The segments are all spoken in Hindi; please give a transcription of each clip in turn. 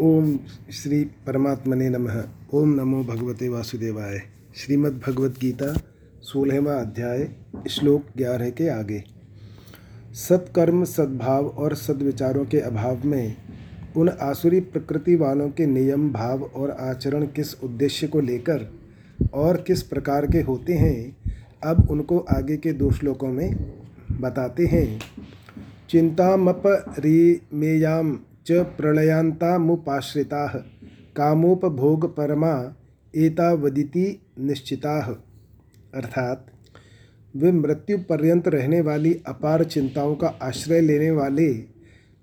ओम श्री परमात्मने नमः। ओम नमो भगवते वासुदेवाय। श्रीमद् भगवत गीता सोलहवा अध्याय, श्लोक ग्यारह के आगे। सत्कर्म, सद्भाव और सद्विचारों के अभाव में उन आसुरी प्रकृति वालों के नियम, भाव और आचरण किस उद्देश्य को लेकर और किस प्रकार के होते हैं, अब उनको आगे के दो श्लोकों में बताते हैं। चिंतामपरिमेयाम च प्रलयांतामुपाश्रिता कामोपभोग एता वदिति निश्चिता। अर्थात, वे मृत्यु पर्यंत रहने वाली अपार चिंताओं का आश्रय लेने वाले,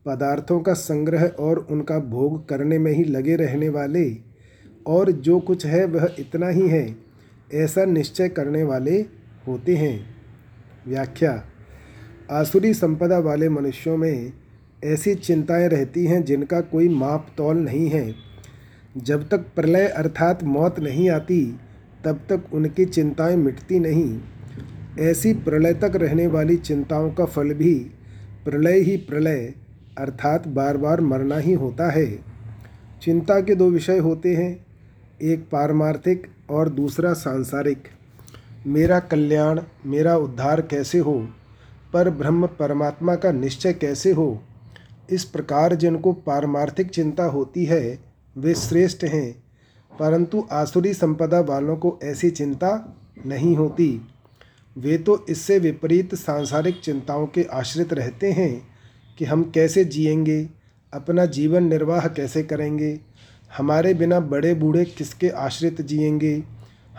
पदार्थों का संग्रह और उनका भोग करने में ही लगे रहने वाले, और जो कुछ है वह इतना ही है, ऐसा निश्चय करने वाले होते हैं। व्याख्या, आसुरी संपदा वाले मनुष्यों में ऐसी चिंताएँ रहती हैं जिनका कोई माप तौल नहीं है। जब तक प्रलय अर्थात मौत नहीं आती, तब तक उनकी चिंताएँ मिटती नहीं। ऐसी प्रलय तक रहने वाली चिंताओं का फल भी प्रलय ही प्रलय, अर्थात बार बार मरना ही होता है। चिंता के दो विषय होते हैं, एक पारमार्थिक और दूसरा सांसारिक। मेरा कल्याण, मेरा उद्धार कैसे हो? पर ब्रह्म परमात्मा का निश्चय कैसे हो? इस प्रकार जिनको पारमार्थिक चिंता होती है, वे श्रेष्ठ हैं, परंतु आसुरी संपदा वालों को ऐसी चिंता नहीं होती। वे तो इससे विपरीत सांसारिक चिंताओं के आश्रित रहते हैं कि हम कैसे जिएँगे, अपना जीवन निर्वाह कैसे करेंगे, हमारे बिना बड़े बूढ़े किसके आश्रित जिएँगे,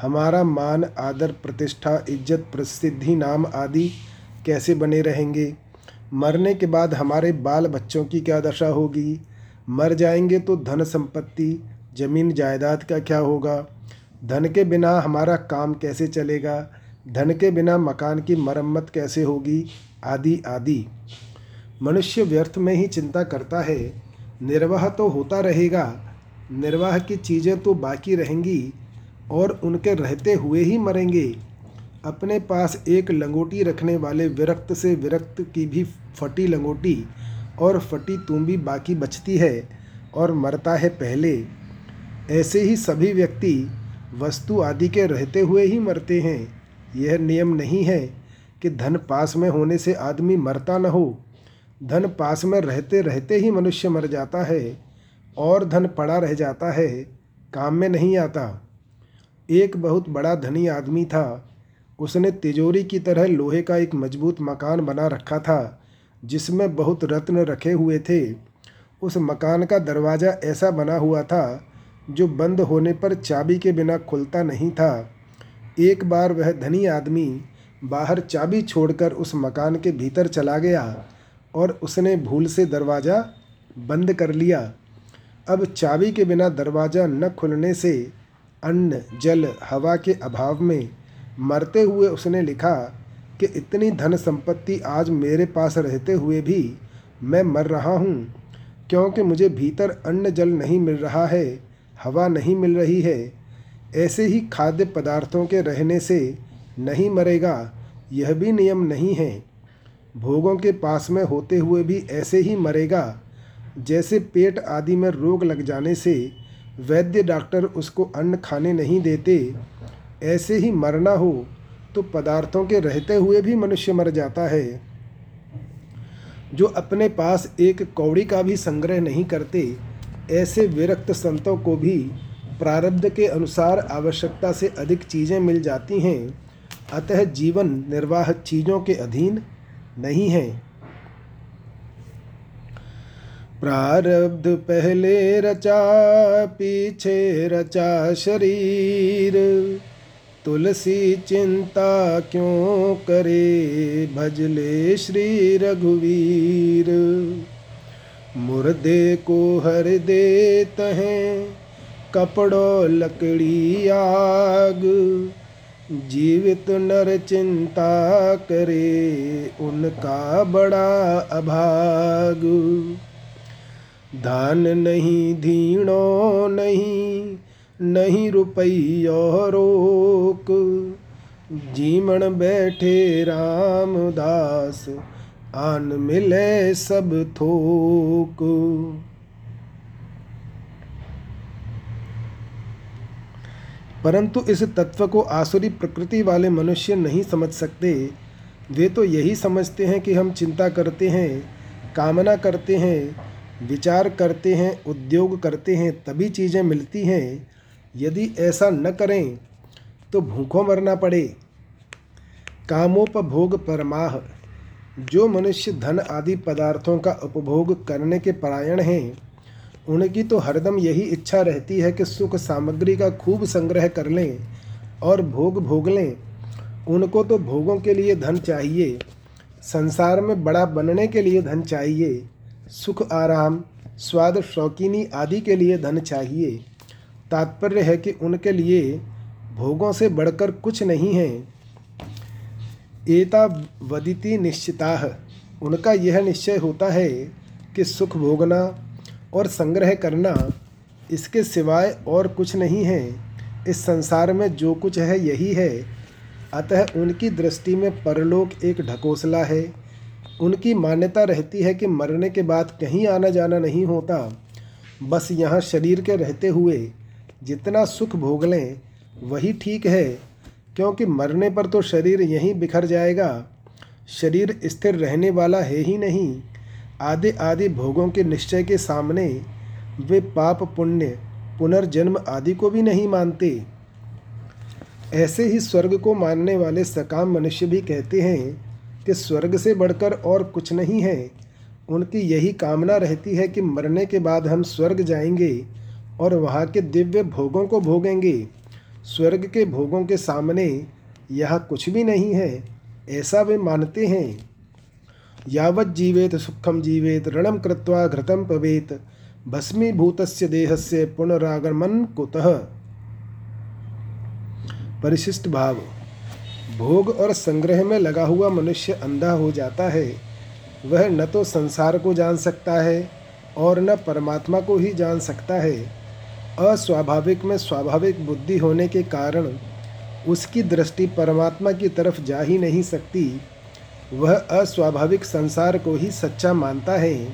हमारा मान, आदर, प्रतिष्ठा, इज़्ज़त, प्रसिद्धि, नाम आदि कैसे बने रहेंगे। मरने के बाद हमारे बाल बच्चों की क्या दशा होगी? मर जाएँगे तो धन संपत्ति, ज़मीन जायदाद का क्या होगा? धन के बिना हमारा काम कैसे चलेगा? धन के बिना मकान की मरम्मत कैसे होगी? आदि आदि। मनुष्य व्यर्थ में ही चिंता करता है। निर्वाह तो होता रहेगा। निर्वाह की चीज़ें तो बाकी रहेंगी और उनके रहते हुए ही मरेंगे। अपने पास एक लंगोटी रखने वाले विरक्त से विरक्त की भी फटी लंगोटी और फटी तुम्बी बाकी बचती है और मरता है पहले। ऐसे ही सभी व्यक्ति वस्तु आदि के रहते हुए ही मरते हैं। यह नियम नहीं है कि धन पास में होने से आदमी मरता न हो। धन पास में रहते रहते ही मनुष्य मर जाता है और धन पड़ा रह जाता है, काम में नहीं आता। एक बहुत बड़ा धनी आदमी था उसने तिजोरी की तरह लोहे का एक मज़बूत मकान बना रखा था, जिसमें बहुत रत्न रखे हुए थे। उस मकान का दरवाज़ा ऐसा बना हुआ था, जो बंद होने पर चाबी के बिना खुलता नहीं था। एक बार वह धनी आदमी बाहर चाबी छोड़कर उस मकान के भीतर चला गया और उसने भूल से दरवाज़ा बंद कर लिया। अब चाबी के बिना दरवाज़ा न खुलने से अन्न, जल, हवा के अभाव में मरते हुए उसने लिखा कि इतनी धन संपत्ति आज मेरे पास रहते हुए भी मैं मर रहा हूँ, क्योंकि मुझे भीतर अन्न जल नहीं मिल रहा है, हवा नहीं मिल रही है। ऐसे ही खाद्य पदार्थों के रहने से नहीं मरेगा, यह भी नियम नहीं है। भोगों के पास में होते हुए भी ऐसे ही मरेगा। जैसे पेट आदि में रोग लग जाने से वैद्य डॉक्टर उसको अन्न खाने नहीं देते ऐसे ही मरना हो तो पदार्थों के रहते हुए भी मनुष्य मर जाता है। जो अपने पास एक कौड़ी का भी संग्रह नहीं करते, ऐसे विरक्त संतों को भी प्रारब्ध के अनुसार आवश्यकता से अधिक चीज़ें मिल जाती हैं। अतः जीवन निर्वाह चीज़ों के अधीन नहीं है। प्रारब्ध पहले रचा, पीछे रचा शरीर। तुलसी चिंता क्यों करे? भजले श्री रघुवीर। मुर्दे को हर देत हैं, कपड़ों लकड़ी आग। जीवित नर चिंता करे, उनका बड़ा अभाग। धान नहीं, धीणो नहीं नहीं रोक। जीमण बैठे रामदास, आन मिले सब थोक। परंतु इस तत्व को आसुरी प्रकृति वाले मनुष्य नहीं समझ सकते। वे तो यही समझते हैं कि हम चिंता करते हैं, कामना करते हैं, विचार करते हैं, उद्योग करते हैं, तभी चीज़ें मिलती हैं। यदि ऐसा न करें तो भूखों मरना पड़े। कामोपभोग परमाह। जो मनुष्य धन आदि पदार्थों का उपभोग करने के परायण हैं, उनकी तो हरदम यही इच्छा रहती है कि सुख सामग्री का खूब संग्रह कर लें और भोग भोग लें। उनको तो भोगों के लिए धन चाहिए, संसार में बड़ा बनने के लिए धन चाहिए, सुख आराम, स्वाद शौकीनी आदि के लिए धन चाहिए। तात्पर्य है कि उनके लिए भोगों से बढ़कर कुछ नहीं है। एता वदिति निश्चिता। उनका यह निश्चय होता है कि सुख भोगना और संग्रह करना इसके सिवाय और कुछ नहीं है। इस संसार में जो कुछ है, यही है। अतः उनकी दृष्टि में परलोक एक ढकोसला है। उनकी मान्यता रहती है कि मरने के बाद कहीं आना जाना नहीं होता। बस यहाँ शरीर के रहते हुए जितना सुख भोग लें, वही ठीक है, क्योंकि मरने पर तो शरीर यहीं बिखर जाएगा। शरीर स्थिर रहने वाला है ही नहीं। आदि आदि भोगों के निश्चय के सामने वे पाप पुण्य, पुनर्जन्म आदि को भी नहीं मानते। ऐसे ही स्वर्ग को मानने वाले सकाम मनुष्य भी कहते हैं कि स्वर्ग से बढ़कर और कुछ नहीं है। उनकी यही कामना रहती है कि मरने के बाद हम स्वर्ग जाएँगे। और वहाँ के दिव्य भोगों को भोगेंगे। स्वर्ग के भोगों के सामने यह कुछ भी नहीं है, ऐसा वे मानते हैं। यावत् जीवेत सुखम जीवेत ऋणम कृत्वा घृतम पवेत भस्मीभूतस्य देहस्य पुनरागमन कुतः? परिशिष्ट भाव। भोग और संग्रह में लगा हुआ मनुष्य अंधा हो जाता है। वह न तो संसार को जान सकता है और न परमात्मा को ही जान सकता है। अस्वाभाविक में स्वाभाविक बुद्धि होने के कारण उसकी दृष्टि परमात्मा की तरफ़ जा ही नहीं सकती, वह अस्वाभाविक संसार को ही सच्चा मानता है।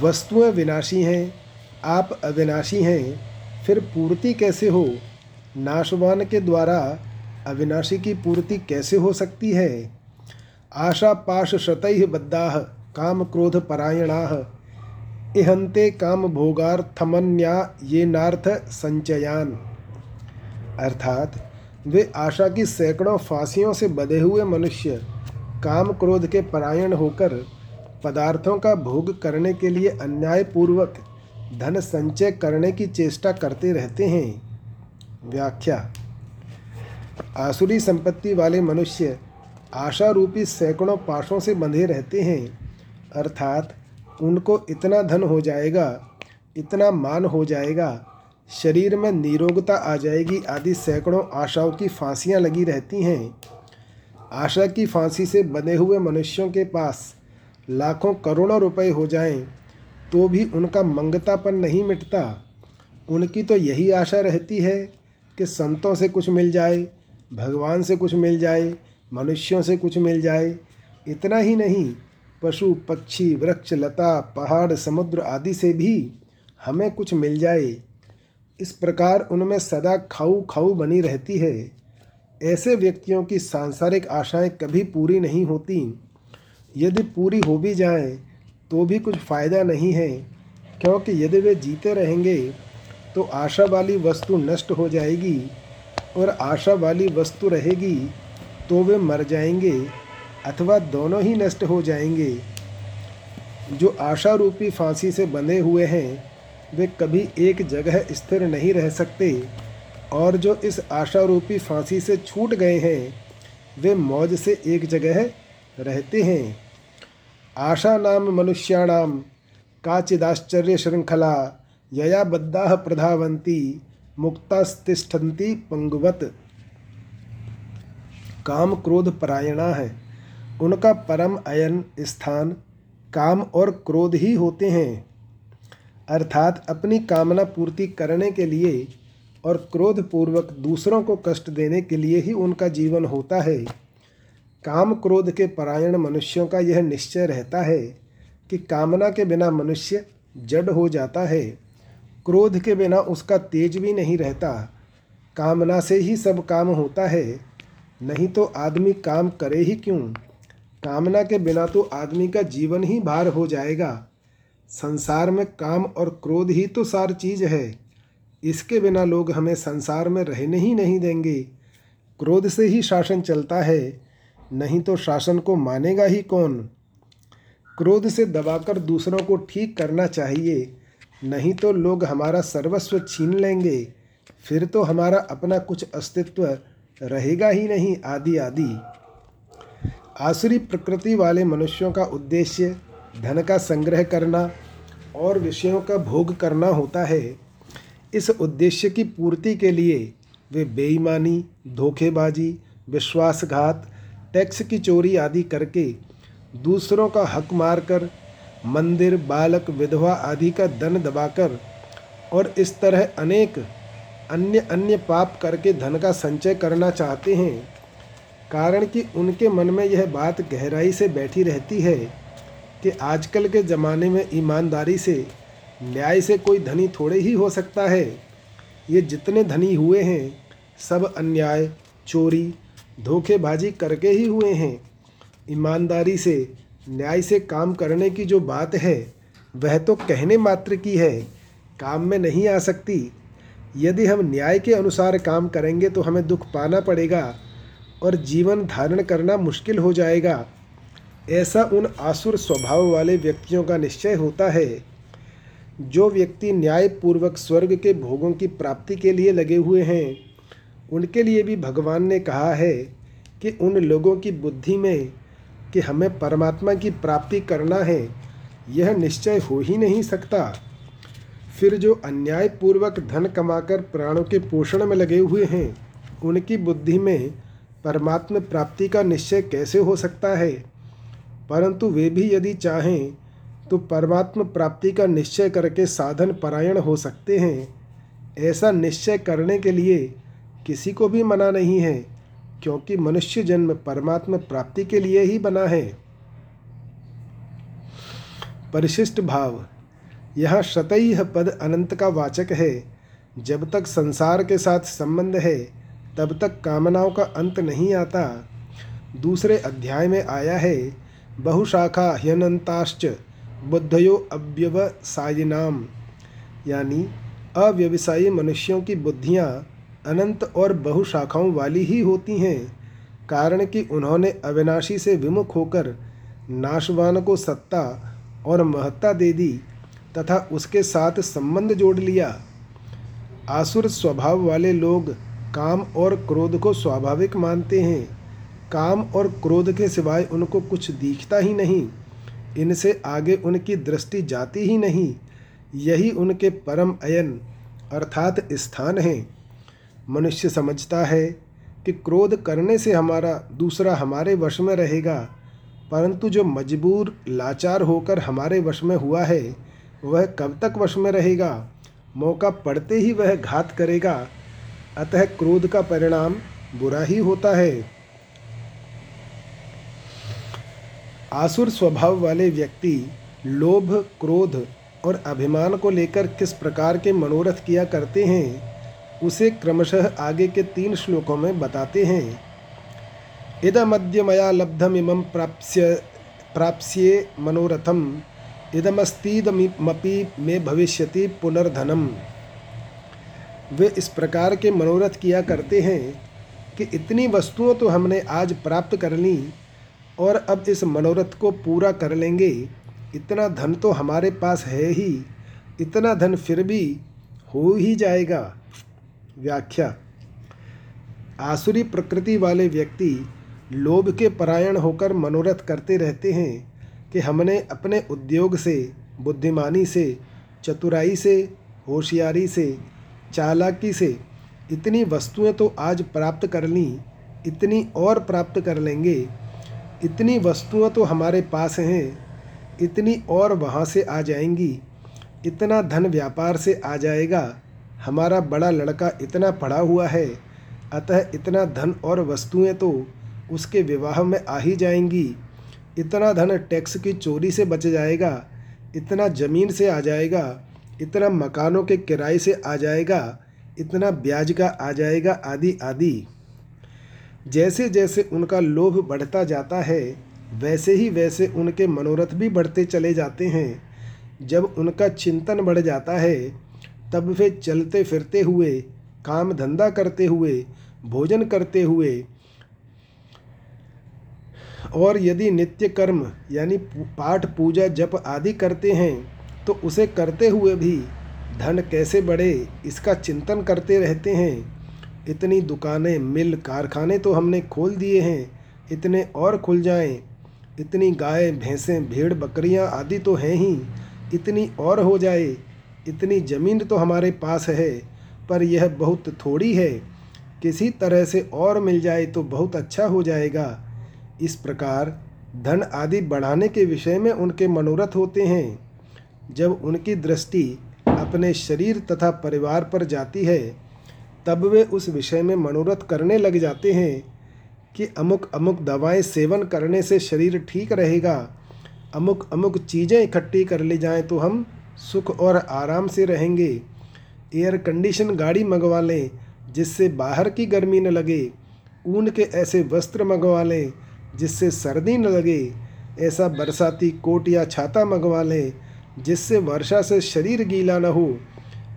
वस्तुएँ विनाशी हैं, आप अविनाशी हैं, फिर पूर्ति कैसे हो? नाशवान के द्वारा अविनाशी की पूर्ति कैसे हो सकती है? आशा पाश शतः बद्धा, काम क्रोध परायणा। इहंते काम भोगार्थमन्या ये नार्थ संचयान। अर्थात, वे आशा की सैकड़ों फांसियों से बधे हुए मनुष्य, काम क्रोध के परायण होकर पदार्थों का भोग करने के लिए अन्यायपूर्वक धन संचय करने की चेष्टा करते रहते हैं। व्याख्या, आसुरी संपत्ति वाले मनुष्य आशा रूपी सैकड़ों पाशों से बंधे रहते हैं। अर्थात उनको इतना धन हो जाएगा, इतना मान हो जाएगा, शरीर में निरोगता आ जाएगी आदि सैकड़ों आशाओं की फांसियाँ लगी रहती हैं। आशा की फांसी से बने हुए मनुष्यों के पास लाखों करोड़ों रुपए हो जाएँ तो भी उनका मंगतापन नहीं मिटता। उनकी तो यही आशा रहती है कि संतों से कुछ मिल जाए, भगवान से कुछ मिल जाए, मनुष्यों से कुछ मिल जाए, इतना ही नहीं पशु, पक्षी, वृक्ष, लता, पहाड़, समुद्र आदि से भी हमें कुछ मिल जाए। इस प्रकार उनमें सदा खाऊ खाऊ बनी रहती है। ऐसे व्यक्तियों की सांसारिक आशाएँ कभी पूरी नहीं होती। यदि पूरी हो भी जाएँ तो भी कुछ फ़ायदा नहीं है, क्योंकि यदि वे जीते रहेंगे तो आशा वाली वस्तु नष्ट हो जाएगी और आशा वाली वस्तु रहेगी तो वे मर जाएँगे। अथवा दोनों ही नष्ट हो जाएँगे। जो आशा रूपी फांसी से बंधे हुए हैं, वे कभी एक जगह स्थिर नहीं रह सकते, और जो इस आशा रूपी फांसी से छूट गए हैं, वे मौज से एक जगह रहते हैं। आशा नाम मनुष्याणाम, काचिदाश्चर्य श्रृंखला, यया बद्धा प्रधावंती मुक्तास्तिष्ठन्ति पंगुवत। काम क्रोध परायणा है। उनका परम अयन स्थान काम और क्रोध ही होते हैं। अर्थात अपनी कामना पूर्ति करने के लिए और क्रोध पूर्वक दूसरों को कष्ट देने के लिए ही उनका जीवन होता है। काम क्रोध के परायण मनुष्यों का यह निश्चय रहता है कि कामना के बिना मनुष्य जड़ हो जाता है। क्रोध के बिना उसका तेज भी नहीं रहता। कामना से ही सब काम होता है। नहीं तो आदमी काम करे ही क्यों? कामना के बिना तो आदमी का जीवन ही भार हो जाएगा। संसार में काम और क्रोध ही तो सार चीज़ है। इसके बिना लोग हमें संसार में रहने ही नहीं देंगे। क्रोध से ही शासन चलता है, नहीं तो शासन को मानेगा ही कौन? क्रोध से दबाकर दूसरों को ठीक करना चाहिए, नहीं तो लोग हमारा सर्वस्व छीन लेंगे। फिर तो हमारा अपना कुछ अस्तित्व रहेगा ही नहीं आदि आदि आसुरी प्रकृति वाले मनुष्यों का उद्देश्य धन का संग्रह करना और विषयों का भोग करना होता है। इस उद्देश्य की पूर्ति के लिए वे बेईमानी, धोखेबाजी, विश्वासघात, टैक्स की चोरी आदि करके दूसरों का हक मारकर, मंदिर, बालक, विधवा आदि का धन दबाकर और इस तरह अनेक अन्य अन्य पाप करके धन का संचय करना चाहते हैं। कारण कि उनके मन में यह बात गहराई से बैठी रहती है कि आजकल के ज़माने में ईमानदारी से, न्याय से कोई धनी थोड़े ही हो सकता है। ये जितने धनी हुए हैं, सब अन्याय, चोरी, धोखेबाजी करके ही हुए हैं। ईमानदारी से, न्याय से काम करने की जो बात है, वह तो कहने मात्र की है, काम में नहीं आ सकती। यदि हम न्याय के अनुसार काम करेंगे तो हमें दुख पाना पड़ेगा। और जीवन धारण करना मुश्किल हो जाएगा। ऐसा उन आसुर स्वभाव वाले व्यक्तियों का निश्चय होता है, जो व्यक्ति न्यायपूर्वक स्वर्ग के भोगों की प्राप्ति के लिए लगे हुए हैं। उनके लिए भी भगवान ने कहा है कि उन लोगों की बुद्धि में कि हमें परमात्मा की प्राप्ति करना है, यह निश्चय हो ही नहीं सकता। फिर जो अन्यायपूर्वक धन कमाकर प्राणों के पोषण में लगे हुए हैं, उनकी बुद्धि में परमात्मा प्राप्ति का निश्चय कैसे हो सकता है? परंतु वे भी यदि चाहें तो परमात्मा प्राप्ति का निश्चय करके साधन परायण हो सकते हैं। ऐसा निश्चय करने के लिए किसी को भी मना नहीं है, क्योंकि मनुष्य जन्म परमात्मा प्राप्ति के लिए ही बना है। परिशिष्ट भाव। यह शतई पद अनंत का वाचक है। जब तक संसार के साथ संबंध है तब तक कामनाओं का अंत नहीं आता। दूसरे अध्याय में आया है, बहुशाखा ह्यनंताश्च बुद्धयो अव्यवसायिनाम। यानी अव्यवसायी मनुष्यों की बुद्धियाँ अनंत और बहुशाखाओं वाली ही होती हैं, कारण कि उन्होंने अविनाशी से विमुख होकर नाशवान को सत्ता और महत्ता दे दी तथा उसके साथ संबंध जोड़ लिया। आसुर स्वभाव वाले लोग काम और क्रोध को स्वाभाविक मानते हैं। काम और क्रोध के सिवाय उनको कुछ दिखता ही नहीं। इनसे आगे उनकी दृष्टि जाती ही नहीं। यही उनके परम अयन अर्थात स्थान है। मनुष्य समझता है कि क्रोध करने से हमारा दूसरा हमारे वश में रहेगा, परंतु जो मजबूर, लाचार होकर हमारे वश में हुआ है, वह कब तक वश में रहेगा? मौका पड़ते ही वह घात करेगा। अतः क्रोध का परिणाम बुरा ही होता है। आसुर स्वभाव वाले व्यक्ति लोभ, क्रोध और अभिमान को लेकर किस प्रकार के मनोरथ किया करते हैं, उसे क्रमशः आगे के तीन श्लोकों में बताते हैं। इदमद्य मया लब्धमिमं प्राप्स्य, प्राप्स्ये मनोरथम। इदमस्तीदमपि में भविष्यति पुनर्धनम। वे इस प्रकार के मनोरथ किया करते हैं कि इतनी वस्तुओं तो हमने आज प्राप्त कर ली और अब इस मनोरथ को पूरा कर लेंगे। इतना धन तो हमारे पास है ही, इतना धन फिर भी हो ही जाएगा। व्याख्या, आसुरी प्रकृति वाले व्यक्ति लोभ के परायण होकर मनोरथ करते रहते हैं कि हमने अपने उद्योग से, बुद्धिमानी से, चतुराई से, होशियारी से चालाकी से इतनी वस्तुएँ तो आज प्राप्त कर ली, इतनी और प्राप्त कर लेंगे। इतनी वस्तुएँ तो हमारे पास हैं, इतनी और वहाँ से आ जाएँगी, इतना धन व्यापार से आ जाएगा, हमारा बड़ा लड़का इतना पढ़ा हुआ है, अतः इतना धन और वस्तुएँ तो उसके विवाह में आ ही जाएँगी। इतना धन टैक्स की चोरी से बच जाएगा, इतना ज़मीन से आ जाएगा इतना मकानों के किराए से आ जाएगा, इतना ब्याज का आ जाएगा, आदि आदि। जैसे जैसे उनका लोभ बढ़ता जाता है, वैसे ही वैसे उनके मनोरथ भी बढ़ते चले जाते हैं। जब उनका चिंतन बढ़ जाता है, तब वे चलते फिरते हुए, काम धंधा करते हुए, भोजन करते हुए, और यदि नित्य कर्म, यानी पाठ, पूजा, जप आदि करते हैं तो उसे करते हुए भी धन कैसे बढ़े इसका चिंतन करते रहते हैं। इतनी दुकानें, मिल, कारखाने तो हमने खोल दिए हैं, इतने और खुल जाएँ। इतनी गाय, भैंसें, भेड़, बकरियाँ आदि तो हैं ही, इतनी और हो जाए, इतनी ज़मीन तो हमारे पास है, पर यह बहुत थोड़ी है। किसी तरह से और मिल जाए तो बहुत अच्छा हो जाएगा। इस प्रकार धन आदि बढ़ाने के विषय में उनके मनोरथ होते हैं। जब उनकी दृष्टि अपने शरीर तथा परिवार पर जाती है, तब वे उस विषय में मनोरथ करने लग जाते हैं कि अमुक अमुक दवाएँ सेवन करने से शरीर ठीक रहेगा, अमुक अमुक चीज़ें इकट्ठी कर ले जाएँ तो हम सुख और आराम से रहेंगे। एयर कंडीशन गाड़ी मंगवा लें, जिससे बाहर की गर्मी न लगे, ऊन के ऐसे वस्त्र मंगवा लें, जिससे सर्दी न लगे, ऐसा बरसाती कोट या छाता मंगवा लें जिससे वर्षा से शरीर गीला न हो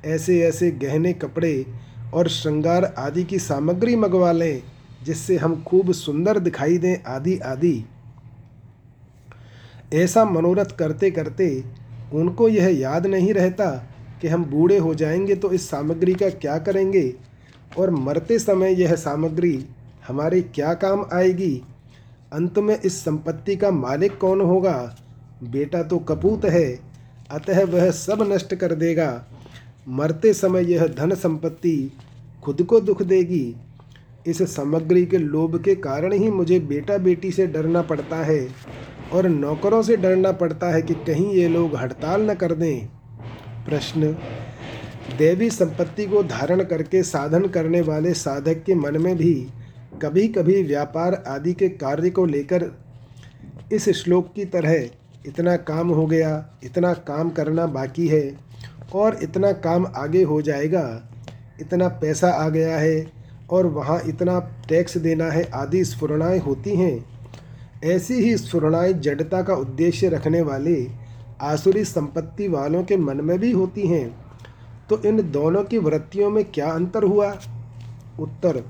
ऐसे ऐसे गहने कपड़े और श्रृंगार आदि की सामग्री मंगवा लें, जिससे हम खूब सुंदर दिखाई दें आदि आदि। ऐसा मनोरथ करते करते उनको यह याद नहीं रहता कि हम बूढ़े हो जाएँगे तो इस सामग्री का क्या करेंगे, और मरते समय यह सामग्री हमारे क्या काम आएगी? अंत में इस संपत्ति का मालिक कौन होगा? बेटा तो कपूत है। अतः वह सब नष्ट कर देगा। मरते समय यह धन संपत्ति खुद को दुख देगी। इस सामग्री के लोभ के कारण ही मुझे बेटा बेटी से डरना पड़ता है और नौकरों से डरना पड़ता है कि कहीं ये लोग हड़ताल न कर दें। प्रश्न, देवी संपत्ति को धारण करके साधन करने वाले साधक के मन में भी कभी कभी व्यापार आदि के कार्य को लेकर इस श्लोक की तरह इतना काम हो गया, इतना काम करना बाकी है और इतना काम आगे हो जाएगा, इतना पैसा आ गया है और वहाँ इतना टैक्स देना है आदि स्फुरणाएँ होती हैं। ऐसी ही स्फुरणाएँ जड़ता का उद्देश्य रखने वाले आसुरी संपत्ति वालों के मन में भी होती हैं। तो इन दोनों की वृत्तियों में क्या अंतर हुआ? उत्तर,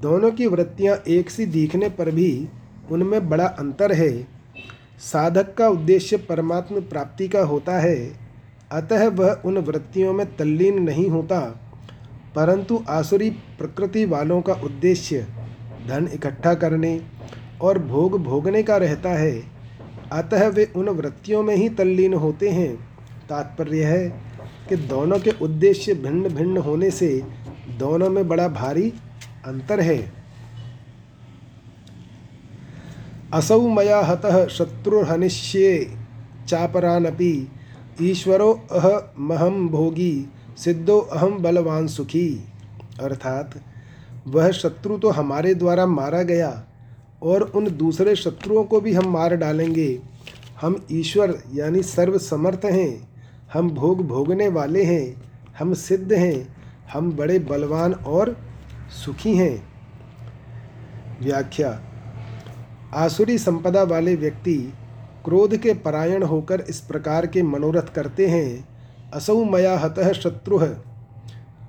दोनों की वृत्तियाँ एक सी दिखने पर भी उनमें बड़ा अंतर है। साधक का उद्देश्य परमात्म प्राप्ति का होता है। अतः वह उन वृत्तियों में तल्लीन नहीं होता, परंतु आसुरी प्रकृति वालों का उद्देश्य धन इकट्ठा करने और भोग भोगने का रहता है। अतः वे उन वृत्तियों में ही तल्लीन होते हैं। तात्पर्य है कि दोनों के उद्देश्य भिन्न भिन्न होने से दोनों में बड़ा भारी अंतर है। असौ मया हतः शत्रुर्हनिष्ये चापरानपि। ईश्वरो अह महम भोगी, सिद्धो अहम बलवान सुखी। अर्थात, वह शत्रु तो हमारे द्वारा मारा गया और उन दूसरे शत्रुओं को भी हम मार डालेंगे। हम ईश्वर यानी सर्व समर्थ हैं। हम भोग भोगने वाले हैं। हम सिद्ध हैं। हम बड़े बलवान और सुखी हैं। व्याख्या आसुरी संपदा वाले व्यक्ति क्रोध के परायण होकर इस प्रकार के मनोरथ करते हैं। असौ मया हतः शत्रु।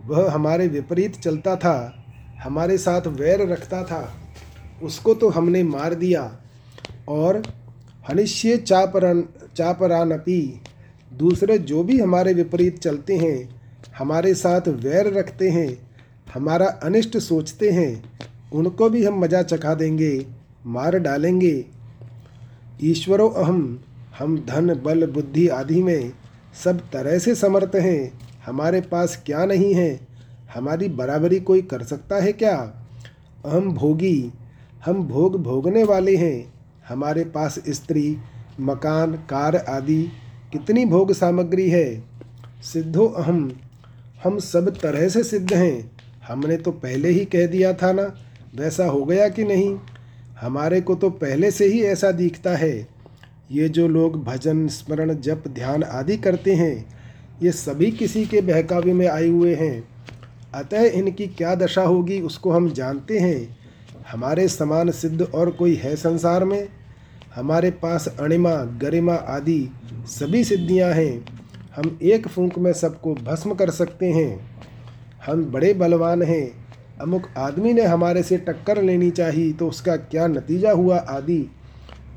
वह हमारे विपरीत चलता था, हमारे साथ वैर रखता था। उसको तो हमने मार दिया और हनिष्य चापरान, चापरानपी दूसरे जो भी हमारे विपरीत चलते हैं, हमारे साथ वैर रखते हैं, हमारा अनिष्ट सोचते हैं, उनको भी हम मज़ा चखा देंगे। मार डालेंगे। ईश्वरों अहम, हम धन, बल, बुद्धि आदि में सब तरह से समर्थ हैं। हमारे पास क्या नहीं है? हमारी बराबरी कोई कर सकता है क्या? अहम भोगी, हम भोग भोगने वाले हैं। हमारे पास स्त्री, मकान, कार आदि कितनी भोग सामग्री है? सिद्धो अहम, हम सब तरह से सिद्ध हैं। हमने तो पहले ही कह दिया था ना, वैसा हो गया कि नहीं? हमारे को तो पहले से ही ऐसा दिखता है। ये जो लोग भजन, स्मरण, जप, ध्यान आदि करते हैं, ये सभी किसी के बहकावे में आए हुए हैं। अतः इनकी क्या दशा होगी, उसको हम जानते हैं। हमारे समान सिद्ध और कोई है संसार में? हमारे पास अणिमा, गरिमा आदि सभी सिद्धियाँ हैं। हम एक फूंक में सबको भस्म कर सकते हैं। हम बड़े बलवान हैं। अमुक आदमी ने हमारे से टक्कर लेनी चाहिए तो उसका क्या नतीजा हुआ आदि।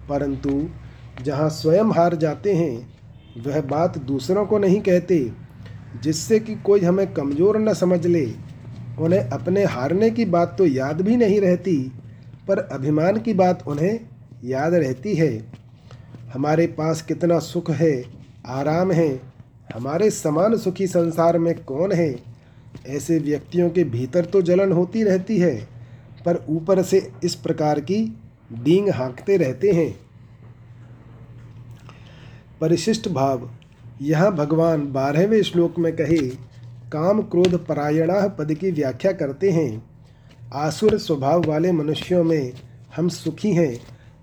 परंतु जहाँ स्वयं हार जाते हैं, वह बात दूसरों को नहीं कहते, जिससे कि कोई हमें कमज़ोर न समझ ले। उन्हें अपने हारने की बात तो याद भी नहीं रहती, पर अभिमान की बात उन्हें याद रहती है। हमारे पास कितना सुख है, आराम है, हमारे समान सुखी संसार में कौन है? ऐसे व्यक्तियों के भीतर तो जलन होती रहती है, पर ऊपर से इस प्रकार की डींग हाँकते रहते हैं। परिशिष्ट भाव, यहाँ भगवान बारहवें श्लोक में कहे, काम क्रोध परायणा पद की व्याख्या करते हैं। आसुर स्वभाव वाले मनुष्यों में हम सुखी हैं,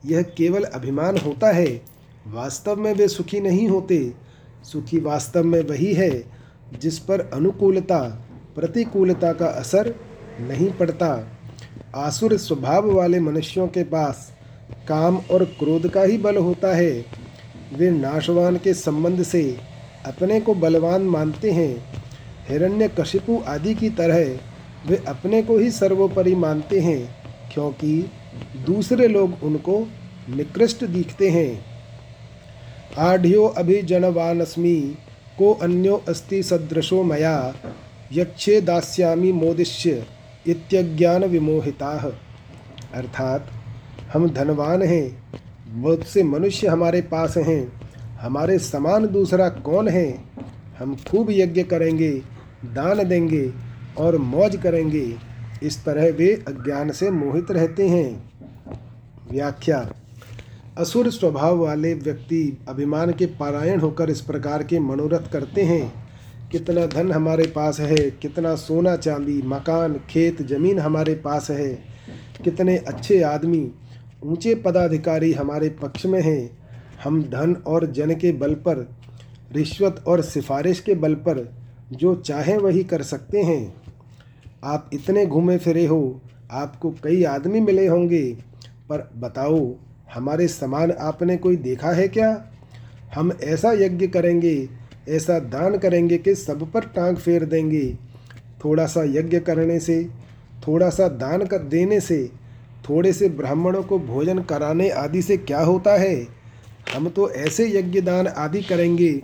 यह केवल अभिमान होता है। वास्तव में वे सुखी नहीं होते, सुखी वास्तव में वही है, जिस पर अनुकूलता प्रतिकूलता का असर नहीं पड़ता। आसुर स्वभाव वाले मनुष्यों के पास काम और क्रोध का ही बल होता है। वे नाशवान के संबंध से अपने को बलवान मानते हैं। हिरण्य कशिपु आदि की तरह वे अपने को ही सर्वोपरि मानते हैं, क्योंकि दूसरे लोग उनको निकृष्ट दिखते हैं। आढ़्यो अभिजनवानस्मी को अन्यो अस्ति सदृशो मया। यक्षे दास्यामी मोदिष्य इत्यज्ञान विमोहिता अर्थात, हम धनवान हैं बहुत से मनुष्य हमारे पास हैं, हमारे समान दूसरा कौन है? हम खूब यज्ञ करेंगे, दान देंगे और मौज करेंगे। इस तरह वे अज्ञान से मोहित रहते हैं। व्याख्या, असुर स्वभाव वाले व्यक्ति अभिमान के पारायण होकर इस प्रकार के मनोरथ करते हैं। कितना धन हमारे पास है, कितना सोना चांदी, मकान, खेत, ज़मीन हमारे पास है। कितने अच्छे आदमी, ऊँचे पदाधिकारी हमारे पक्ष में हैं। हम धन और जन के बल पर, रिश्वत और सिफारिश के बल पर, जो चाहें वही कर सकते हैं। आप इतने घूमे फिरे हो, आपको कई आदमी मिले होंगे। पर बताओ, हमारे समान आपने कोई देखा है क्या? हम ऐसा यज्ञ करेंगे ऐसा दान करेंगे कि सब पर टांग फेर देंगे। थोड़ा सा यज्ञ करने से, थोड़ा सा दान कर देने से, थोड़े से ब्राह्मणों को भोजन कराने आदि से क्या होता है? हम तो ऐसे यज्ञ दान आदि करेंगे,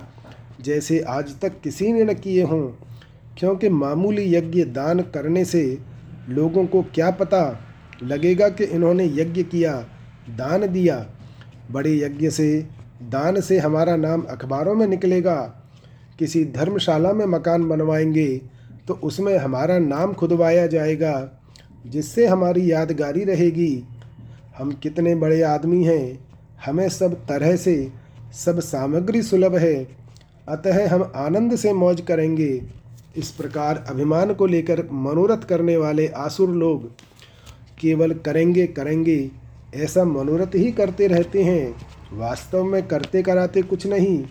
जैसे आज तक किसी ने न किए हों, क्योंकि मामूली यज्ञ दान करने से लोगों को क्या पता लगेगा कि इन्होंने यज्ञ किया, दान दिया। बड़े यज्ञ से, दान से हमारा नाम अखबारों में निकलेगा। किसी धर्मशाला में मकान बनवाएँगे तो उसमें हमारा नाम खुदवाया जाएगा, जिससे हमारी यादगारी रहेगी। हम कितने बड़े आदमी हैं, हमें सब तरह से, सब सामग्री सुलभ है। अतः हम आनंद से मौज करेंगे। इस प्रकार अभिमान को लेकर मनोरथ करने वाले आसुर लोग केवल करेंगे करेंगे, ऐसा मनोरथ ही करते रहते हैं। वास्तव में करते कराते कुछ नहीं,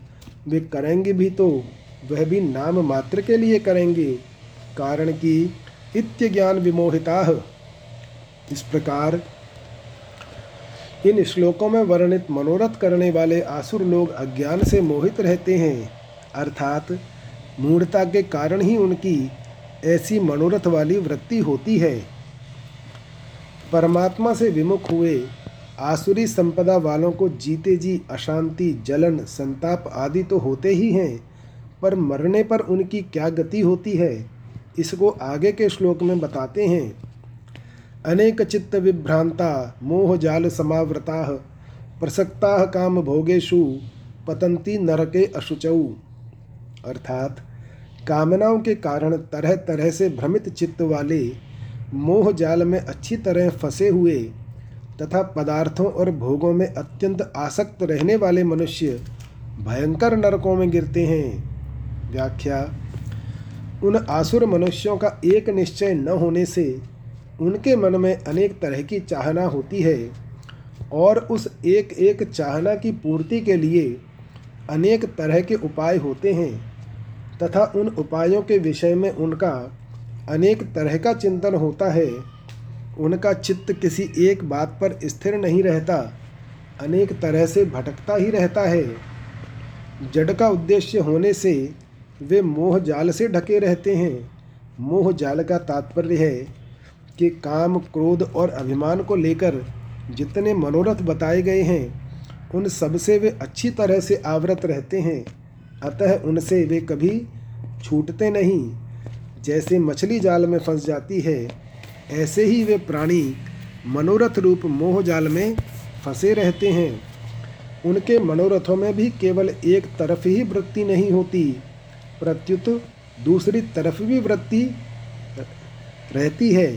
वे करेंगे भी तो। वह भी नाम मात्र के लिए करेंगे, कारण कि इत्य ज्ञान विमोहिता। इस प्रकार इन श्लोकों में वर्णित मनोरथ करने वाले आसुर लोग अज्ञान से मोहित रहते हैं, अर्थात मूढ़ता के कारण ही उनकी ऐसी मनोरथ वाली वृत्ति होती है। परमात्मा से विमुख हुए आसुरी संपदा वालों को जीते जी अशांति, जलन, संताप आदि तो होते ही हैं पर मरने पर उनकी क्या गति होती है, इसको आगे के श्लोक में बताते हैं। अनेक चित्त विभ्रांता, मोह जाल समावृता, प्रसक्ता काम भोगेशु पतंती नरके अशुचौ। अर्थात, कामनाओं के कारण तरह तरह से भ्रमित चित्त वाले, मोह जाल में अच्छी तरह फंसे हुए, तथा पदार्थों और भोगों में अत्यंत आसक्त रहने वाले मनुष्य, भयंकर नरकों में गिरते हैं। व्याख्या, उन आसुर मनुष्यों का एक निश्चय न होने से उनके मन में अनेक तरह की चाहना होती है और उस एक एक चाहना की पूर्ति के लिए अनेक तरह के उपाय होते हैं तथा उन उपायों के विषय में उनका अनेक तरह का चिंतन होता है। उनका चित्त किसी एक बात पर स्थिर नहीं रहता, अनेक तरह से भटकता ही रहता है। जड़ का उद्देश्य होने से वे मोह जाल से ढके रहते हैं। मोह जाल का तात्पर्य है कि काम, क्रोध और अभिमान को लेकर जितने मनोरथ बताए गए हैं, उन सबसे वे अच्छी तरह से आवृत रहते हैं। अतः उनसे वे कभी छूटते नहीं। जैसे मछली जाल में फंस जाती है, ऐसे ही वे प्राणी मनोरथ रूप मोह जाल में फंसे रहते हैं। उनके मनोरथों में भी केवल एक तरफ़ ही वृत्ति नहीं होती। प्रत्युत दूसरी तरफ़ भी वृत्ति रहती है।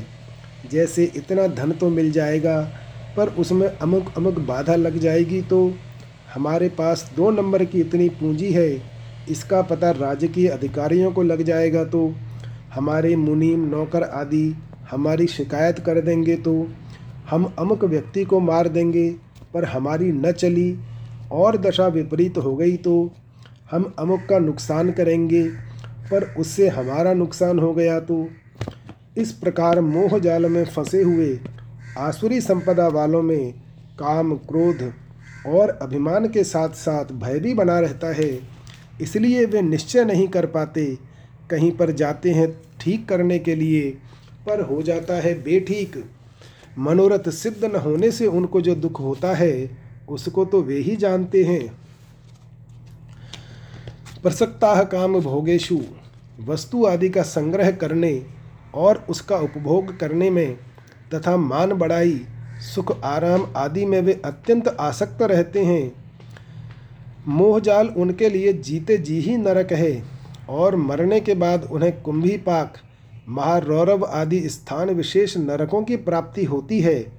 जैसे इतना धन तो मिल जाएगा, पर उसमें अमुक अमुक बाधा लग जाएगी तो हमारे पास दो नंबर की इतनी पूंजी है। इसका पता राजकीय अधिकारियों को लग जाएगा तो हमारे मुनीम, नौकर आदि हमारी शिकायत कर देंगे तो हम अमुक व्यक्ति को मार देंगे, पर हमारी न चली और दशा विपरीत हो गई तो हम अमुक का नुकसान करेंगे, पर उससे हमारा नुकसान हो गया तो। इस प्रकार मोह जाल में फंसे हुए आसुरी संपदा वालों में काम, क्रोध और अभिमान के साथ साथ भय भी बना रहता है। इसलिए वे निश्चय नहीं कर पाते, कहीं पर जाते हैं ठीक करने के लिए, पर हो जाता है बेठीक। मनोरथ सिद्ध न होने से उनको जो दुख होता है, उसको तो वे ही जानते हैं। प्रसक्ता काम भोगेशु वस्तु आदि का संग्रह करने और उसका उपभोग करने में तथा मान बढ़ाई, सुख आराम आदि में वे अत्यंत आसक्त रहते हैं। मोहजाल उनके लिए जीते जी ही नरक है और मरने के बाद उन्हें कुंभी पाक, महारौरव आदि स्थान विशेष नरकों की प्राप्ति होती है।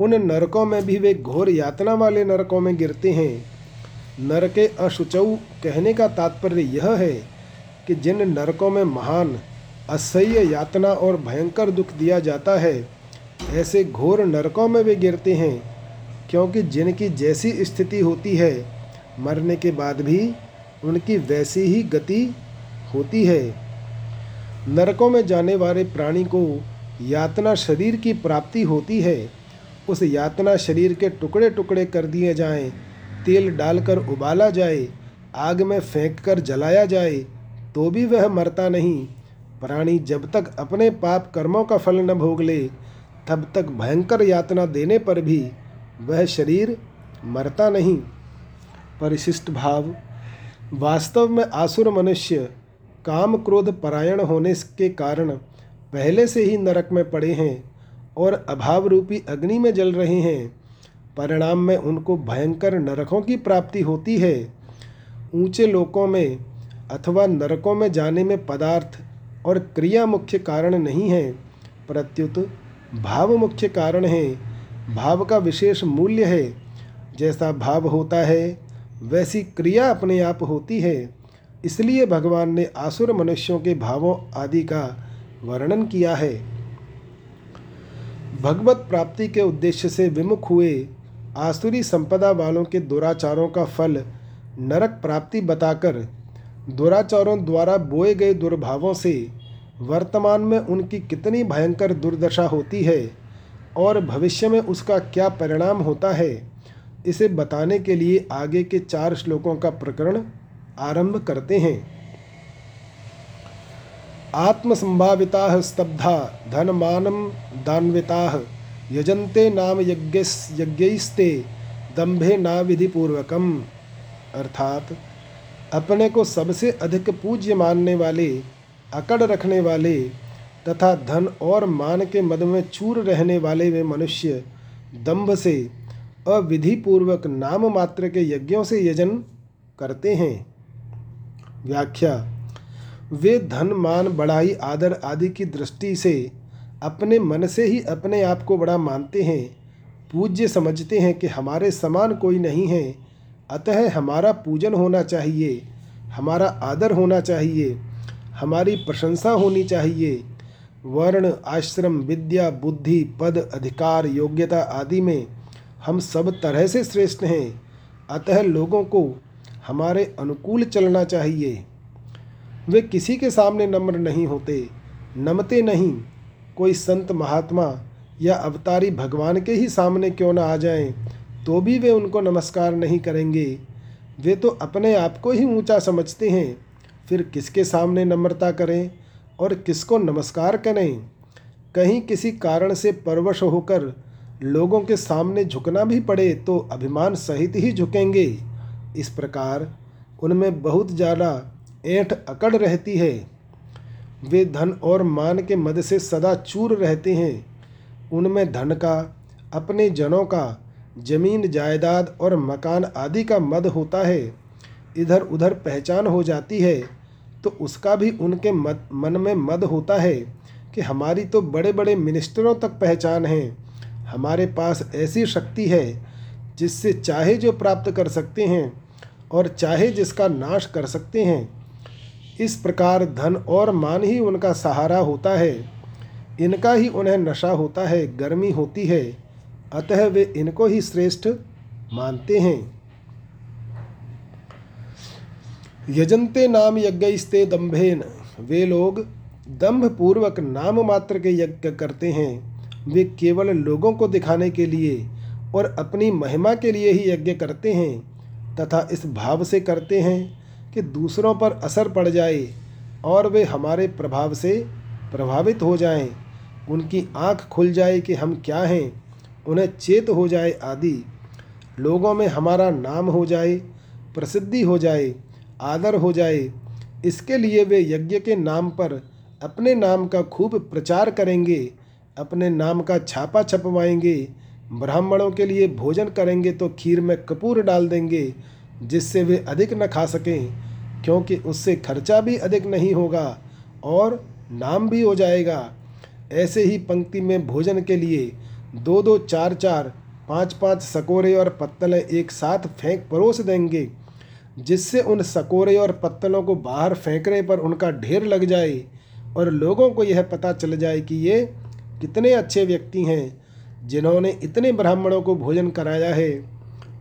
उन नरकों में भी वे घोर यातना वाले नरकों में गिरते हैं। नरके अशुचौ कहने का तात्पर्य यह है कि जिन नरकों में महान असह्य यातना और भयंकर दुख दिया जाता है ऐसे घोर नरकों में वे गिरते हैं क्योंकि जिनकी जैसी स्थिति होती है मरने के बाद भी उनकी वैसी ही गति होती है। नरकों में जाने वाले प्राणी को यातना शरीर की प्राप्ति होती है उस यातना शरीर के टुकड़े टुकड़े कर दिए जाएँ, तेल डालकर उबाला जाए, आग में फेंक कर जलाया जाए तो भी वह मरता नहीं। प्राणी जब तक अपने पाप कर्मों का फल न भोग ले, तब तक भयंकर यातना देने पर भी वह शरीर मरता नहीं। परिशिष्ट भाव, वास्तव में आसुर मनुष्य काम क्रोध परायण होने के कारण पहले से ही नरक में पड़े हैं और अभाव रूपी अग्नि में जल रहे हैं। परिणाम में उनको भयंकर नरकों की प्राप्ति होती है। ऊँचे लोकों में अथवा नरकों में जाने में पदार्थ और क्रिया मुख्य कारण नहीं है। प्रत्युत, भाव मुख्य कारण है। भाव का विशेष मूल्य है। जैसा भाव होता है, वैसी क्रिया अपने आप होती है। इसलिए भगवान ने आसुर मनुष्यों के भावों आदि का वर्णन किया है। भगवत प्राप्ति के उद्देश्य से विमुख हुए आसुरी संपदा वालों के दुराचारों का फल नरक प्राप्ति बताकर दुराचारों द्वारा बोए गए दुर्भावों से वर्तमान में उनकी कितनी भयंकर दुर्दशा होती है और भविष्य में उसका क्या परिणाम होता है, इसे बताने के लिए आगे के चार श्लोकों का प्रकरण आरंभ करते हैं। आत्मसंभाविता स्तब्धा धनमानम दान्विता यजंते नाम यज्ञस्ते दंभे ना विधिपूर्वकम अर्थात, अपने को सबसे अधिक पूज्य मानने वाले, अकड़ रखने वाले, तथा धन और मान के मद में चूर रहने वाले वे मनुष्य दंभ से अविधिपूर्वक नाम मात्र के यज्ञों से यजन करते हैं। व्याख्या, वे धन, मान बढ़ाई आदर आदि की दृष्टि से अपने मन से ही अपने आप को बड़ा मानते हैं। पूज्य समझते हैं कि हमारे समान कोई नहीं है। अतः हमारा पूजन होना चाहिए, हमारा आदर होना चाहिए, हमारी प्रशंसा होनी चाहिए। वर्ण, आश्रम, विद्या, बुद्धि, पद, अधिकार, योग्यता आदि में हम सब तरह से श्रेष्ठ हैं। अतः लोगों को हमारे अनुकूल चलना चाहिए। वे किसी के सामने नम्र नहीं होते, नमते नहीं। कोई संत महात्मा या अवतारी भगवान के ही सामने क्यों ना आ जाएँ तो भी वे उनको नमस्कार नहीं करेंगे। वे तो अपने आप को ही ऊँचा समझते हैं। फिर किसके सामने नम्रता करें और किसको नमस्कार करें? कहीं किसी कारण से परवश होकर लोगों के सामने झुकना भी पड़े तो अभिमान सहित ही झुकेंगे। इस प्रकार उनमें बहुत ज़्यादा ऐंठ अकड़ रहती है। वे धन और मान के मद से सदा चूर रहते हैं। उनमें धन का, अपने जनों का, ज़मीन, जायदाद और मकान आदि का मद होता है। इधर उधर पहचान हो जाती है तो उसका भी उनके मद, मन में मद होता है कि हमारी तो बड़े बड़े मिनिस्टरों तक पहचान है। हमारे पास ऐसी शक्ति है, जिससे चाहे जो प्राप्त कर सकते हैं और चाहे जिसका नाश कर सकते हैं। इस प्रकार धन और मान ही उनका सहारा होता है। इनका ही उन्हें नशा होता है, गर्मी होती है। अतः वे इनको ही श्रेष्ठ मानते हैं। यजंते नाम यज्ञस्ते दम्भेन। वे लोग दम्भ पूर्वक नाम मात्र के यज्ञ करते हैं। वे केवल लोगों को दिखाने के लिए और अपनी महिमा के लिए ही यज्ञ करते हैं तथा इस भाव से करते हैं। कि दूसरों पर असर पड़ जाए और वे हमारे प्रभाव से प्रभावित हो जाएँ, उनकी आँख खुल जाए कि हम क्या हैं उन्हें चेत हो जाए आदि। लोगों में हमारा नाम हो जाए प्रसिद्धि हो जाए आदर हो जाए इसके लिए वे यज्ञ के नाम पर अपने नाम का खूब प्रचार करेंगे अपने नाम का छापा छपवाएँगे ब्राह्मणों के लिए भोजन करेंगे तो खीर में कपूर डाल देंगे जिससे वे अधिक न खा सकें, क्योंकि उससे खर्चा भी अधिक नहीं होगा और नाम भी हो जाएगा। ऐसे ही पंक्ति में भोजन के लिए दो दो चार चार, पाँच पाँच सकोरे और पत्तलें एक साथ फेंक परोस देंगे, जिससे उन सकोरे और पत्तलों को बाहर फेंकने पर उनका ढेर लग जाए और लोगों को यह पता चल जाए कि ये कितने अच्छे व्यक्ति हैं, जिन्होंने इतने ब्राह्मणों को भोजन कराया है।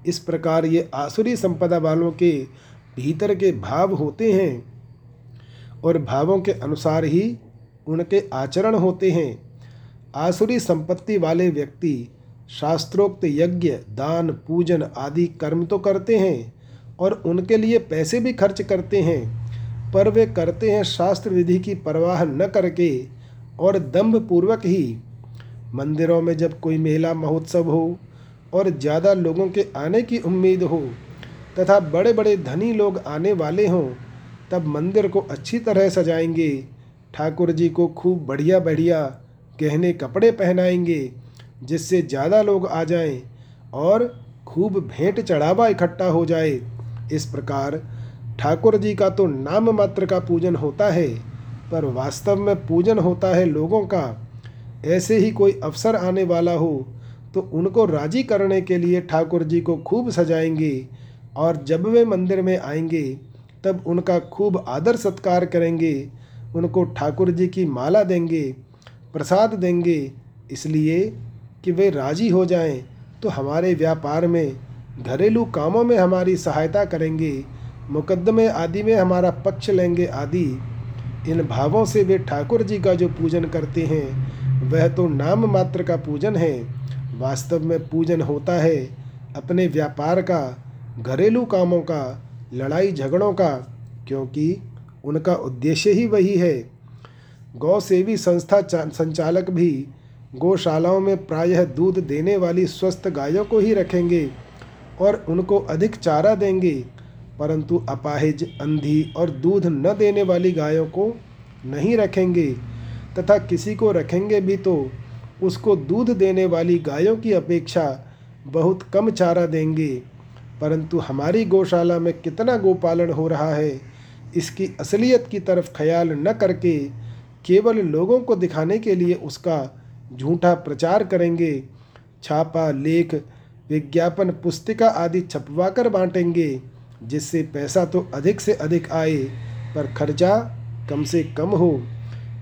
इस प्रकार ये आसुरी संपदा वालों के भीतर के भाव होते हैं और भावों के अनुसार ही उनके आचरण होते हैं। आसुरी संपत्ति वाले व्यक्ति शास्त्रोक्त यज्ञ, दान, पूजन आदि कर्म तो करते हैं और उनके लिए पैसे भी खर्च करते हैं, पर वे करते हैं शास्त्र विधि की परवाह न करके और दम्भ पूर्वक ही। मंदिरों में जब कोई मेला महोत्सव हो और ज़्यादा लोगों के आने की उम्मीद हो तथा बड़े बड़े धनी लोग आने वाले हों, तब मंदिर को अच्छी तरह सजाएँगे। ठाकुर जी को खूब बढ़िया बढ़िया गहने कपड़े पहनाएँगे, जिससे ज़्यादा लोग आ जाएँ और खूब भेंट चढ़ावा इकट्ठा हो जाए। इस प्रकार ठाकुर जी का तो नाम मात्र का पूजन होता है, पर वास्तव में पूजन होता है लोगों का। ऐसे ही कोई अवसर आने वाला हो तो उनको राज़ी करने के लिए ठाकुर जी को खूब सजाएँगे और जब वे मंदिर में आएँगे, तब उनका खूब आदर सत्कार करेंगे। उनको ठाकुर जी की माला देंगे, प्रसाद देंगे, इसलिए कि वे राज़ी हो जाएँ तो हमारे व्यापार में, घरेलू कामों में हमारी सहायता करेंगे, मुकदमे आदि में हमारा पक्ष लेंगे आदि। इन भावों से वे ठाकुर जी का जो पूजन करते हैं, वह तो नाम मात्र का पूजन है वास्तव में पूजन होता है। अपने व्यापार का, घरेलू कामों का, लड़ाई झगड़ों का, क्योंकि उनका उद्देश्य ही वही है। गौ सेवी संस्था संचालक भी गौशालाओं में प्रायः दूध देने वाली स्वस्थ गायों को ही रखेंगे और उनको अधिक चारा देंगे, परंतु अपाहिज, अंधी और दूध न देने वाली गायों को नहीं रखेंगे तथा किसी को रखेंगे भी तो उसको दूध देने वाली गायों की अपेक्षा बहुत कम चारा देंगे। परंतु हमारी गौशाला में कितना गोपालन हो रहा है, इसकी असलियत की तरफ़ ख्याल न करके केवल लोगों को दिखाने के लिए उसका झूठा प्रचार करेंगे। छापा, लेख, विज्ञापन, पुस्तिका आदि छपवा कर बांटेंगे, जिससे पैसा तो अधिक से अधिक आए, पर खर्चा कम से कम हो।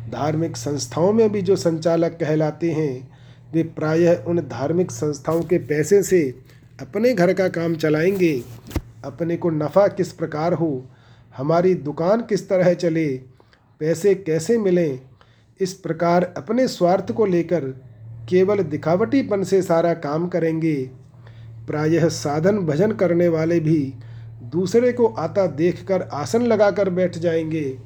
धार्मिक संस्थाओं में भी जो संचालक कहलाते हैं, वे प्रायः उन धार्मिक संस्थाओं के पैसे से अपने घर का काम चलाएँगे। अपने को नफ़ा किस प्रकार हो? हमारी दुकान किस तरह चले? पैसे कैसे मिलें? इस प्रकार अपने स्वार्थ को लेकर केवल दिखावटीपन से सारा काम करेंगे। प्रायः साधन भजन करने वाले भी दूसरे को आता देखकर आसन लगाकर बैठ जाएँगे।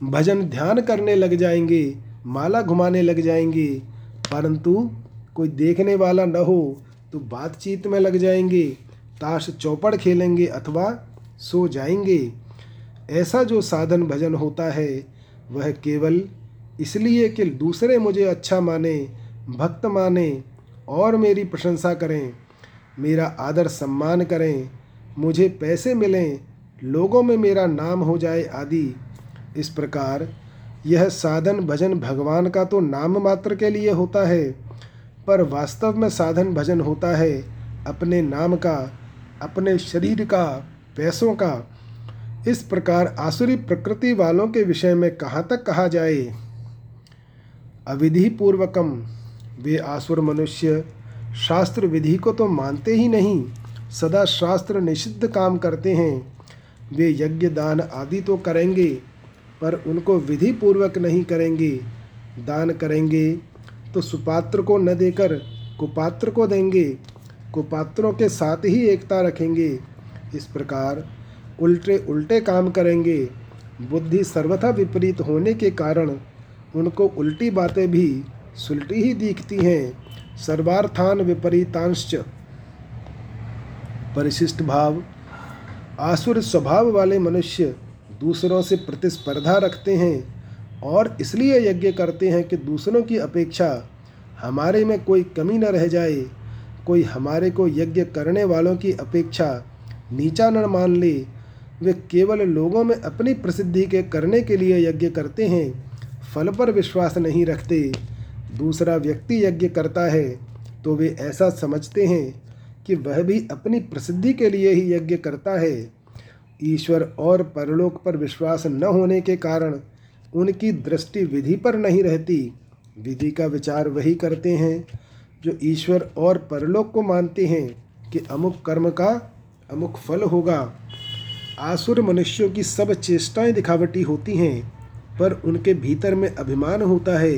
भजन ध्यान करने लग जाएँगे, माला घुमाने लग जाएँगे। परंतु कोई देखने वाला न हो तो बातचीत में लग जाएँगे, ताश चौपड़ खेलेंगे अथवा सो जाएँगे। ऐसा जो साधन भजन होता है, वह केवल इसलिए कि दूसरे मुझे अच्छा माने, भक्त माने और मेरी प्रशंसा करें, मेरा आदर सम्मान करें, मुझे पैसे मिलें, लोगों में मेरा नाम हो जाए आदि। इस प्रकार, यह साधन भजन भगवान का तो नाम मात्र के लिए होता है, पर वास्तव में साधन भजन होता है अपने नाम का, अपने शरीर का, पैसों का। इस प्रकार आसुरी प्रकृति वालों के विषय में कहाँ तक कहा जाए? अविधि पूर्वकम वे आसुर मनुष्य, शास्त्र विधि को तो मानते ही नहीं, सदा शास्त्र निषिद्ध काम करते हैं। वे यज्ञ दान आदि तो करेंगे पर उनको विधि पूर्वक नहीं करेंगे, दान करेंगे तो सुपात्र को न देकर कुपात्र को देंगे, कुपात्रों के साथ ही एकता रखेंगे। इस प्रकार उल्टे उल्टे काम करेंगे। बुद्धि सर्वथा विपरीत होने के कारण उनको उल्टी बातें भी सुलटी ही दिखती हैं। सर्वार्थान विपरीतांश परिशिष्ट भाव, आसुर स्वभाव वाले मनुष्य दूसरों से प्रतिस्पर्धा रखते हैं और इसलिए यज्ञ करते हैं कि दूसरों की अपेक्षा हमारे में कोई कमी न रह जाए, कोई हमारे को यज्ञ करने वालों की अपेक्षा नीचा न मान ले। वे केवल लोगों में अपनी प्रसिद्धि के करने के लिए यज्ञ करते हैं, फल पर विश्वास नहीं रखते। दूसरा व्यक्ति यज्ञ करता है तो वे ऐसा समझते हैं कि वह भी अपनी प्रसिद्धि के लिए ही यज्ञ करता है। ईश्वर और परलोक पर विश्वास न होने के कारण उनकी दृष्टि विधि पर नहीं रहती। विधि का विचार वही करते हैं, जो ईश्वर और परलोक को मानते हैं कि अमुक कर्म का अमुक फल होगा। आसुर मनुष्यों की सब चेष्टाएँ दिखावटी होती हैं, पर उनके भीतर में अभिमान होता है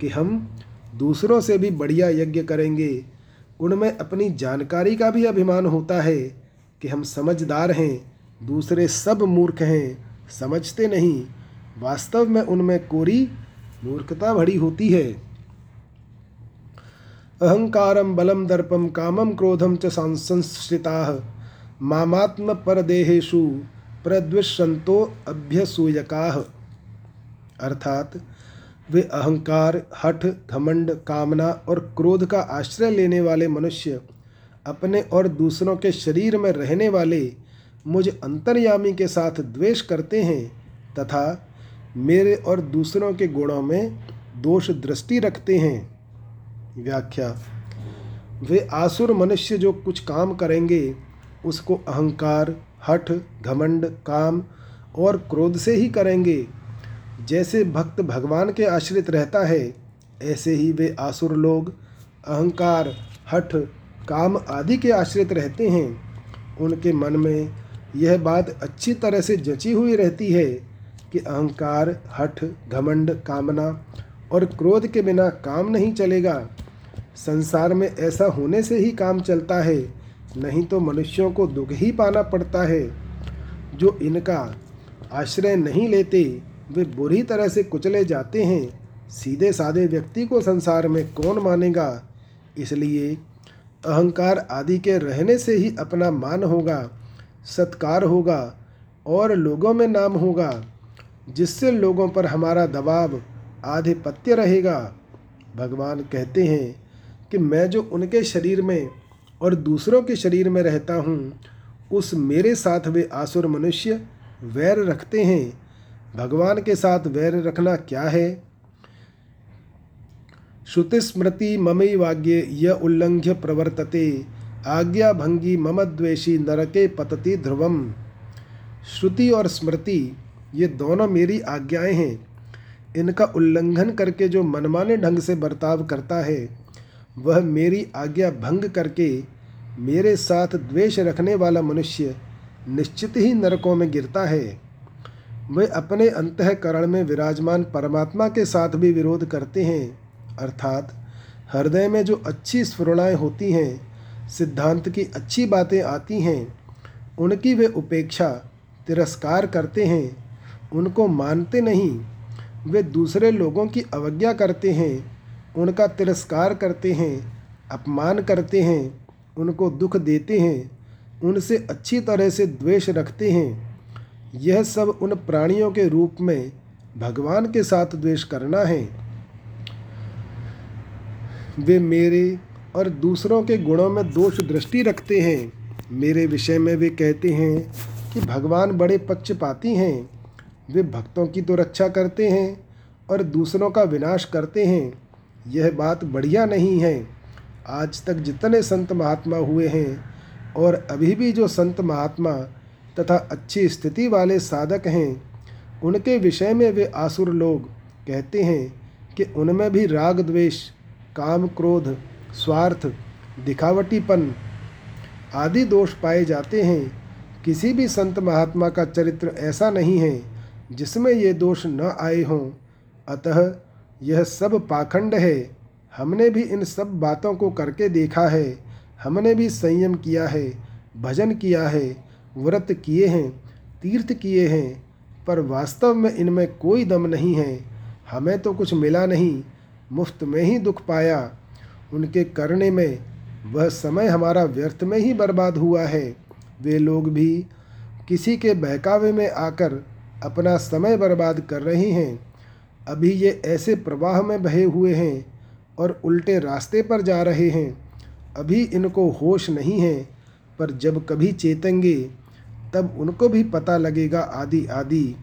कि हम दूसरों से भी बढ़िया यज्ञ करेंगे। उनमें अपनी जानकारी का भी अभिमान होता है कि हम समझदार हैं। दूसरे सब मूर्ख हैं, समझते नहीं। वास्तव में उनमें कोरी मूर्खता भरी होती है। अहंकारम बलम दर्पम कामम क्रोधम च संश्रिता मामात्म परदेहेशु प्रद्विषंतो अभ्यसूयका। अर्थात, वे अहंकार, हठ, घमंड, कामना और क्रोध का आश्रय लेने वाले मनुष्य, अपने और दूसरों के शरीर में रहने वाले मुझ अंतर्यामी के साथ द्वेष करते हैं तथा मेरे और दूसरों के गुणों में दोष दृष्टि रखते हैं। व्याख्या, वे आसुर मनुष्य जो कुछ काम करेंगे, उसको अहंकार, हठ, घमंड, काम और क्रोध से ही करेंगे। जैसे भक्त भगवान के आश्रित रहता है, ऐसे ही वे आसुर लोग, अहंकार, हठ, काम आदि के आश्रित रहते हैं। उनके मन में यह बात अच्छी तरह से जची हुई रहती है कि अहंकार, हठ, घमंड, कामना और क्रोध के बिना काम नहीं चलेगा। संसार में ऐसा होने से ही काम चलता है, नहीं तो मनुष्यों को दुख ही पाना पड़ता है। जो इनका आश्रय नहीं लेते, वे बुरी तरह से कुचले जाते हैं। सीधे साधे व्यक्ति को संसार में कौन मानेगा? इसलिए अहंकार आदि के रहने से ही अपना मान होगा। सत्कार होगा और लोगों में नाम होगा, जिससे लोगों पर हमारा दबाव आधिपत्य रहेगा। भगवान कहते हैं कि मैं जो उनके शरीर में और दूसरों के शरीर में रहता हूँ, उस मेरे साथ वे आसुर मनुष्य वैर रखते हैं। भगवान के साथ वैर रखना क्या है? श्रुतिस्मृति ममई वाग्य य उल्लंघ्य प्रवर्तते। आज्ञा भंगी मम द्वेषी नरके पतति ध्रुवम। श्रुति और स्मृति, ये दोनों मेरी आज्ञाएँ हैं। इनका उल्लंघन करके जो मनमाने ढंग से बर्ताव करता है, वह मेरी आज्ञा भंग करके मेरे साथ द्वेष रखने वाला मनुष्य निश्चित ही नरकों में गिरता है। वे अपने अंतकरण में विराजमान परमात्मा के साथ भी विरोध करते हैं, अर्थात हृदय में जो अच्छी स्फुरणाएँ होती हैं सिद्धांत की अच्छी बातें आती हैं, उनकी वे उपेक्षा, तिरस्कार करते हैं, उनको मानते नहीं, वे दूसरे लोगों की अवज्ञा करते हैं, उनका तिरस्कार करते हैं, अपमान करते हैं, उनको दुख देते हैं, उनसे अच्छी तरह से द्वेष रखते हैं। यह सब उन प्राणियों के रूप में भगवान के साथ द्वेष करना है। वे मेरे और दूसरों के गुणों में दोष दृष्टि रखते हैं। मेरे विषय में वे कहते हैं कि भगवान बड़े पक्षपाती हैं। वे भक्तों की तो रक्षा करते हैं और दूसरों का विनाश करते हैं। यह बात बढ़िया नहीं है। आज तक जितने संत महात्मा हुए हैं और अभी भी जो संत महात्मा तथा अच्छी स्थिति वाले साधक हैं, उनके विषय में वे आसुर लोग कहते हैं कि उनमें भी राग द्वेष, काम क्रोध स्वार्थ, दिखावटीपन आदि दोष पाए जाते हैं। किसी भी संत महात्मा का चरित्र ऐसा नहीं है जिसमें ये दोष न आए हों। अतः यह सब पाखंड है। हमने भी इन सब बातों को करके देखा है। हमने भी संयम किया है, भजन किया है, व्रत किए हैं, तीर्थ किए हैं, पर वास्तव में इनमें कोई दम नहीं है। हमें तो कुछ मिला नहीं, मुफ़्त में ही दुख पाया। उनके करने में वह समय हमारा व्यर्थ में ही बर्बाद हुआ है। वे लोग भी किसी के बहकावे में आकर अपना समय बर्बाद कर रहे हैं। अभी ये ऐसे प्रवाह में बहे हुए हैं और उल्टे रास्ते पर जा रहे हैं। अभी इनको होश नहीं है, पर जब कभी चेतेंगे, तब उनको भी पता लगेगा आदि आदि।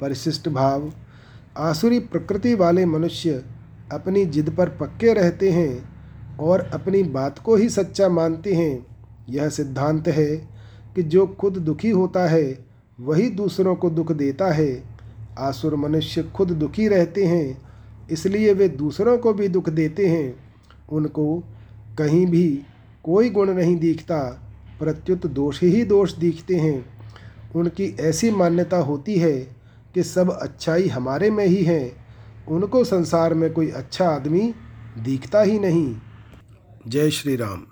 परिशिष्ट भाव, आसुरी प्रकृति वाले मनुष्य अपनी जिद पर पक्के रहते हैं। और अपनी बात को ही सच्चा मानते हैं। यह सिद्धांत है कि जो खुद दुखी होता है, वही दूसरों को दुख देता है। आसुर मनुष्य खुद दुखी रहते हैं, इसलिए वे दूसरों को भी दुख देते हैं। उनको कहीं भी कोई गुण नहीं दिखता, प्रत्युत दोष ही दोष दिखते हैं। उनकी ऐसी मान्यता होती है कि सब अच्छाई हमारे में ही है। उनको संसार में कोई अच्छा आदमी दिखता ही नहीं। जय श्री राम।